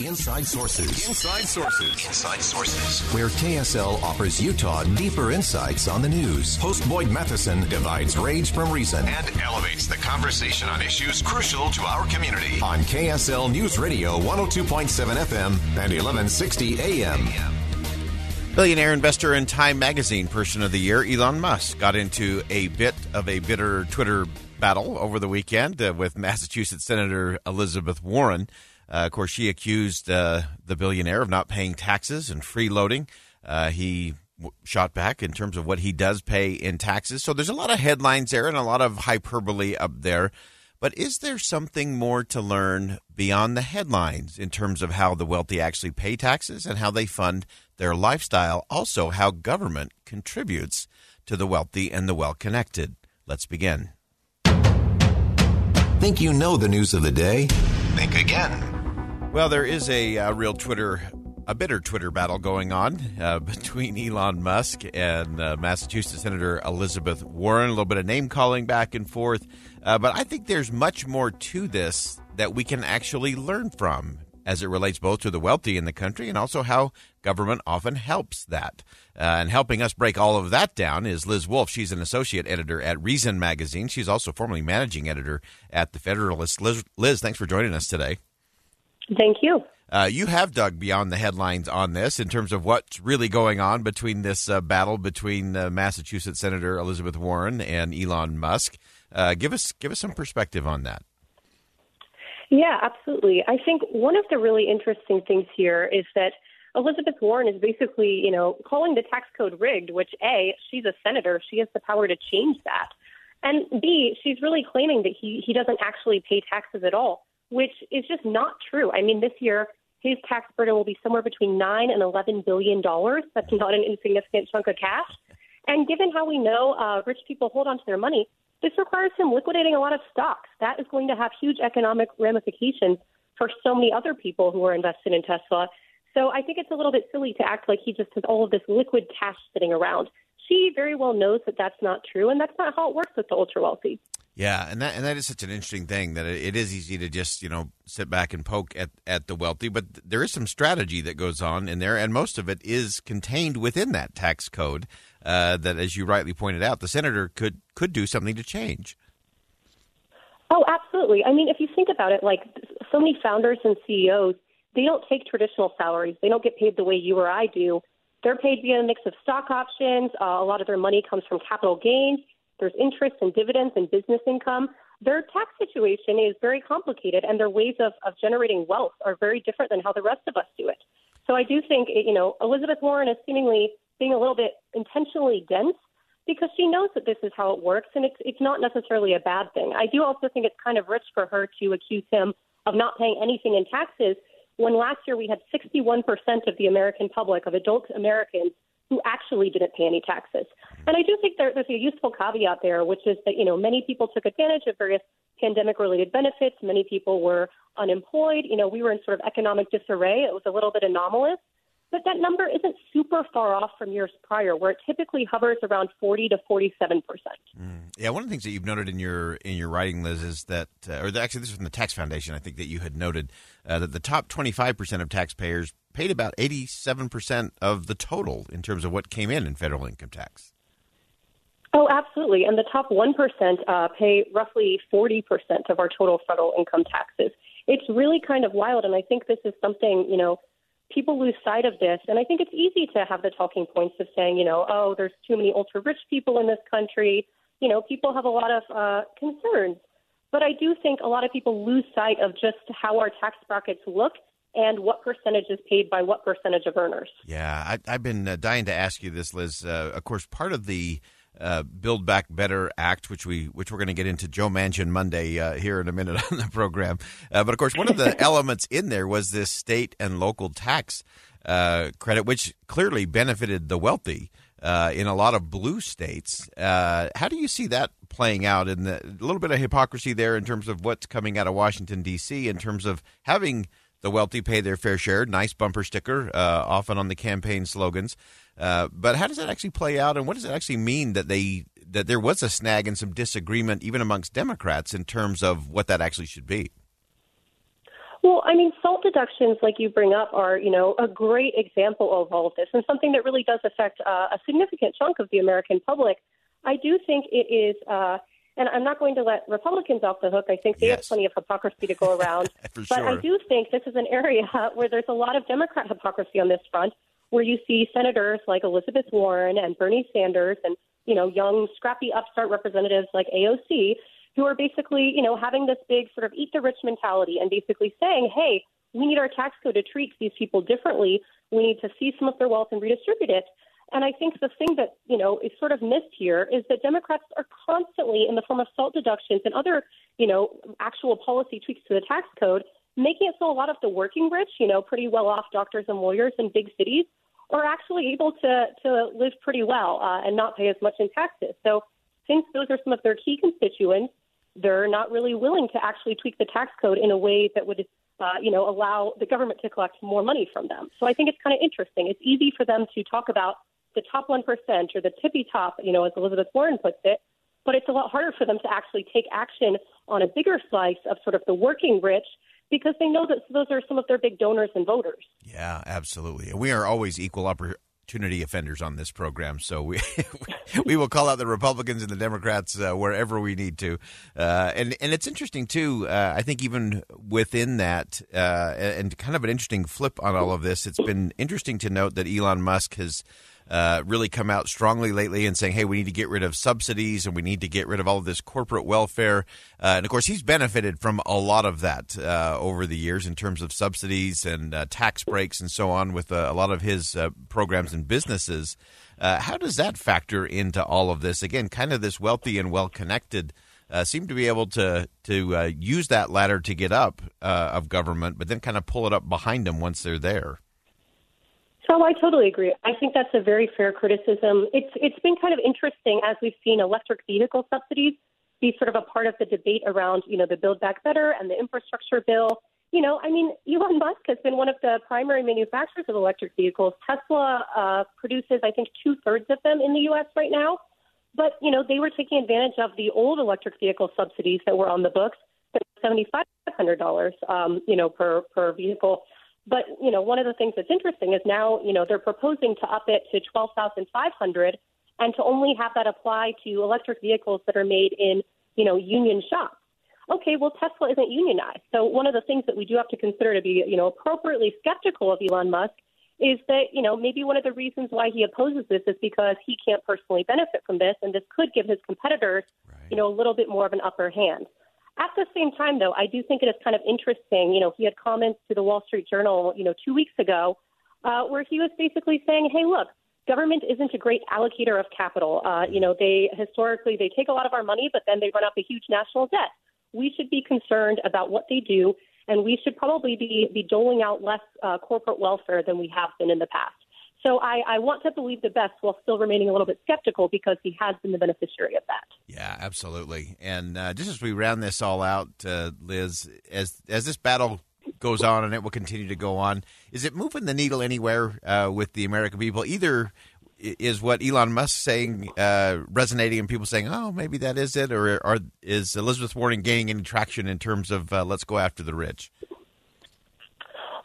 Inside Sources. Inside Sources. Inside Sources. Where KSL offers Utah deeper insights on the news. Host Boyd Matheson divides rage from reason and elevates the conversation on issues crucial to our community. On KSL News Radio 102.7 FM and 1160 AM. Billionaire investor and Time Magazine Person of the Year, Elon Musk, got into a bit of a bitter Twitter battle over the weekend uh, with Massachusetts Senator Elizabeth Warren. Uh, of course, she accused uh, the billionaire of not paying taxes and freeloading. Uh, he w- shot back in terms of what he does pay in taxes. So there's a lot of headlines there and a lot of hyperbole up there. But is there something more to learn beyond the headlines in terms of how the wealthy actually pay taxes and how they fund their lifestyle? Also, how government contributes to the wealthy and the well connected. Let's begin. Think you know the news of the day? Think again. Well, there is a, uh real Twitter, a bitter Twitter battle going on uh, between Elon Musk and uh, Massachusetts Senator Elizabeth Warren. A little bit of name calling back and forth. Uh, but I think there's much more to this that we can actually learn from as it relates both to the wealthy in the country and also how government often helps that. Uh, and helping us break all of that down is Liz Wolfe. She's an associate editor at Reason Magazine. She's also formerly managing editor at The Federalist. Liz, Liz thanks for joining us today. Thank you. Uh, you have dug beyond the headlines on this in terms of what's really going on between this uh, battle between uh, Massachusetts Senator Elizabeth Warren and Elon Musk. Uh, give us give us some perspective on that. Yeah, absolutely. I think one of the really interesting things here is that Elizabeth Warren is basically, you know, calling the tax code rigged, which A, she's a senator, she has the power to change that. And B, she's really claiming that he, he doesn't actually pay taxes at all, which is just not true. I mean, this year his tax burden will be somewhere between nine and eleven billion dollars. That's not an insignificant chunk of cash. And given how we know uh, rich people hold on to their money, this requires him liquidating a lot of stocks. That is going to have huge economic ramifications for so many other people who are invested in Tesla. So I think it's a little bit silly to act like he just has all of this liquid cash sitting around. She very well knows that that's not true, and that's not how it works with the ultra wealthy. Yeah, and that and that is such an interesting thing that it, it is easy to just you know sit back and poke at, at the wealthy, but there is some strategy that goes on in there, and most of it is contained within that tax code. Uh, that, as you rightly pointed out, the senator could could do something to change. Oh, absolutely. I mean, if you think about it, like so many founders and CEOs, they don't take traditional salaries. They don't get paid the way you or I do. They're paid via a mix of stock options. Uh, a lot of their money comes from capital gains. There's interest and dividends and business income. Their tax situation is very complicated, and their ways of, of generating wealth are very different than how the rest of us do it. So I do think, you know, Elizabeth Warren is seemingly being a little bit intentionally dense because she knows that this is how it works, and it's it's not necessarily a bad thing. I do also think it's kind of rich for her to accuse him of not paying anything in taxes when last year we had 61% of the American public, of adult Americans, who actually didn't pay any taxes. And I do think there, there's a useful caveat there, which is that, you know, many people took advantage of various pandemic related benefits. Many people were unemployed. You know, we were in sort of economic disarray. It was a little bit anomalous. But that number isn't super far off from years prior, where it typically hovers around 40 to 47 percent. Mm. Yeah, one of the things that you've noted in your in your writing, Liz, is that, uh, or actually, this is from the Tax Foundation. I think that you had noted uh, that the top 25 percent of taxpayers paid about 87 percent of the total in terms of what came in in federal income tax. Oh, absolutely. And the top 1% uh, pay roughly 40% of our total federal income taxes. It's really kind of wild. And I think this is something, you know, people lose sight of this. And I think it's easy to have the talking points of saying, you know, oh, there's too many ultra rich people in this country. You know, people have a lot of uh, concerns. But I do think a lot of people lose sight of just how our tax brackets look and what percentage is paid by what percentage of earners. Yeah, I, have been uh, dying to ask you this, Liz. Uh, of course, part of the uh, Build Back Better Act, which we which we're going to get into Joe Manchin Monday uh, here in a minute on the program. Uh, but of course, one of the elements in there was this state and local tax uh, credit, which clearly benefited the wealthy. Uh, in a lot of blue states. Uh, how do you see that playing out? And a little bit of hypocrisy there in terms of what's coming out of Washington D.C. in terms of having the wealthy pay their fair share. Nice bumper sticker, uh, often on the campaign slogans. Uh, but how does that actually play out, and what does it actually mean that they that there was a snag and some disagreement even amongst Democrats in terms of what that actually should be? Well, I mean, SALT deductions, like you bring up, are you know a great example of all of this, and something that really does affect uh, a significant chunk of the American public. I do think it is. Uh, and I'm not going to let Republicans off the hook. I think they yes. have plenty of hypocrisy to go around. but sure. I do think this is an area where there's a lot of Democrat hypocrisy on this front, where you see senators like Elizabeth Warren and Bernie Sanders and, you know, young, scrappy upstart representatives like AOC who are basically, you know, having this big sort of eat the rich mentality and basically saying, hey, we need our tax code to treat these people differently. We need to see some of their wealth and redistribute it. And I think the thing that, you know, is sort of missed here is that Democrats are constantly, in the form of SALT deductions and other, you know, actual policy tweaks to the tax code, making it so a lot of the working rich, you know, pretty well off doctors and lawyers in big cities are actually able to, to live pretty well uh, and not pay as much in taxes. So since those are some of their key constituents, they're not really willing to actually tweak the tax code in a way that would uh, you know, allow the government to collect more money from them. So I think it's kind of interesting. It's easy for them to talk about the top 1% or the tippy top, you know, as Elizabeth Warren puts it. But it's a lot harder for them to actually take action on a bigger slice of sort of the working rich because they know that those are some of their big donors and voters. Yeah, absolutely. And we are always equal opportunity offenders on this program, so we we will call out the Republicans and the Democrats uh, wherever we need to. Uh, and and it's interesting too. Uh, I think even within that, uh, and kind of an interesting flip on all of this, it's been interesting to note that Elon Musk has uh, really come out strongly lately and saying, hey, we need to get rid of subsidies and we need to get rid of all of this corporate welfare. Uh, and of course, he's benefited from a lot of that uh, over the years in terms of subsidies and uh, tax breaks and so on with uh, a lot of his programs and businesses. how does that factor into all of this? Again, kind of this wealthy and well connected. Seem to be able to to use that ladder to get up of government, but then kind of pull it up behind them once they're there. Oh, I totally agree. I think that's a very fair criticism. It's it's been kind of interesting as we've seen electric vehicle subsidies be sort of a part of the debate around, you know, the Build Back Better and the infrastructure bill. You know, I mean, Elon Musk has been one of the primary manufacturers of electric vehicles. Tesla uh, produces, I think, two thirds of them in the U.S. right now. But you know, they were taking advantage of the old electric vehicle subsidies that were on the books, seventy five hundred dollars, um, you know, per per vehicle. But you know, one of the things that's interesting is now you know they're proposing to up it to twelve thousand five hundred, and to only have that apply to electric vehicles that are made in you know union shops. Okay, well Tesla isn't unionized, so one of the things that we do have to consider to be you know appropriately skeptical of Elon Musk is that you know maybe one of the reasons why he opposes this is because he can't personally benefit from this, and this could give his competitors right. you know a little bit more of an upper hand. At the same time, though, I do think it is kind of interesting. You know, he had comments to the Wall Street Journal, you know, two weeks ago, uh, where he was basically saying, "Hey, look, government isn't a great allocator of capital. Uh, you know, they historically they take a lot of our money, but then they run up a huge national debt. We should be concerned about what they do, and we should probably be be doling out less uh, corporate welfare than we have been in the past." So I, I want to believe the best while still remaining a little bit skeptical because he has been the beneficiary of that. Yeah, absolutely. And uh, just as we round this all out, uh, Liz, as as this battle goes on and it will continue to go on, is it moving the needle anywhere uh, with the American people? Either is what Elon Musk saying uh, resonating and people saying, "Oh, maybe that is it," or, or is Elizabeth Warren gaining any traction in terms of uh, let's go after the rich?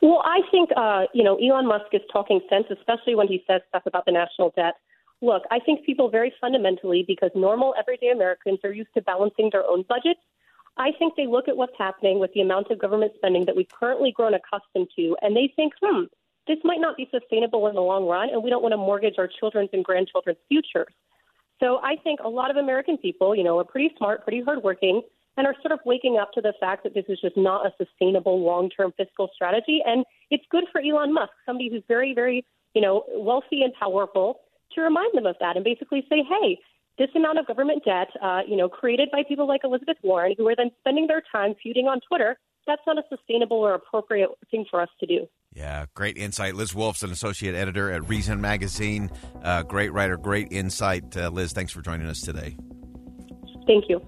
Well, I think uh, you know Elon Musk is talking sense, especially when he says stuff about the national debt. Look, I think people very fundamentally, because normal everyday Americans are used to balancing their own budgets. I think they look at what's happening with the amount of government spending that we've currently grown accustomed to, and they think, hmm, this might not be sustainable in the long run, and we don't want to mortgage our children's and grandchildren's futures. So I think a lot of American people, you know, are pretty smart, pretty hardworking, and are sort of waking up to the fact that this is just not a sustainable long-term fiscal strategy. And it's good for Elon Musk, somebody who's very, very, you know, wealthy and powerful, to remind them of that and basically say, hey, this amount of government debt, uh, you know, created by people like Elizabeth Warren, who are then spending their time feuding on Twitter, that's not a sustainable or appropriate thing for us to do. Yeah, great insight. Liz Wolfe's an associate editor at Reason Magazine. Uh, great writer, great insight. Uh, Liz, thanks for joining us today. Thank you.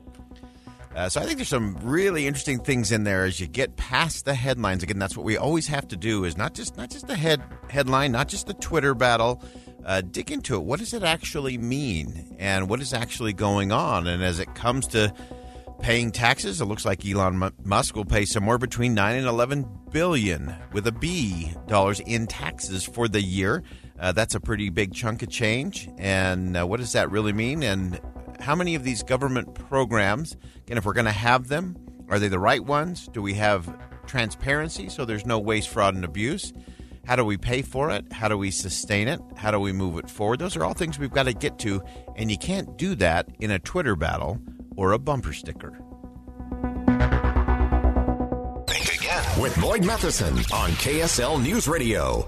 Uh, so I think there's some really interesting things in there as you get past the headlines. Again, that's what we always have to do is not just not just the head headline, not just the Twitter battle. Uh, dig into it. What does it actually mean, and what is actually going on? And as it comes to paying taxes, it looks like Elon Musk will pay somewhere between nine and eleven billion with a B dollars in taxes for the year. Uh, that's a pretty big chunk of change. And uh, what does that really mean? And how many of these government programs, and if we're going to have them, are they the right ones? Do we have transparency so there's no waste, fraud, and abuse? How do we pay for it? How do we sustain it? How do we move it forward? Those are all things we've got to get to, and you can't do that in a Twitter battle or a bumper sticker. Think again with Boyd Matheson on KSL News Radio.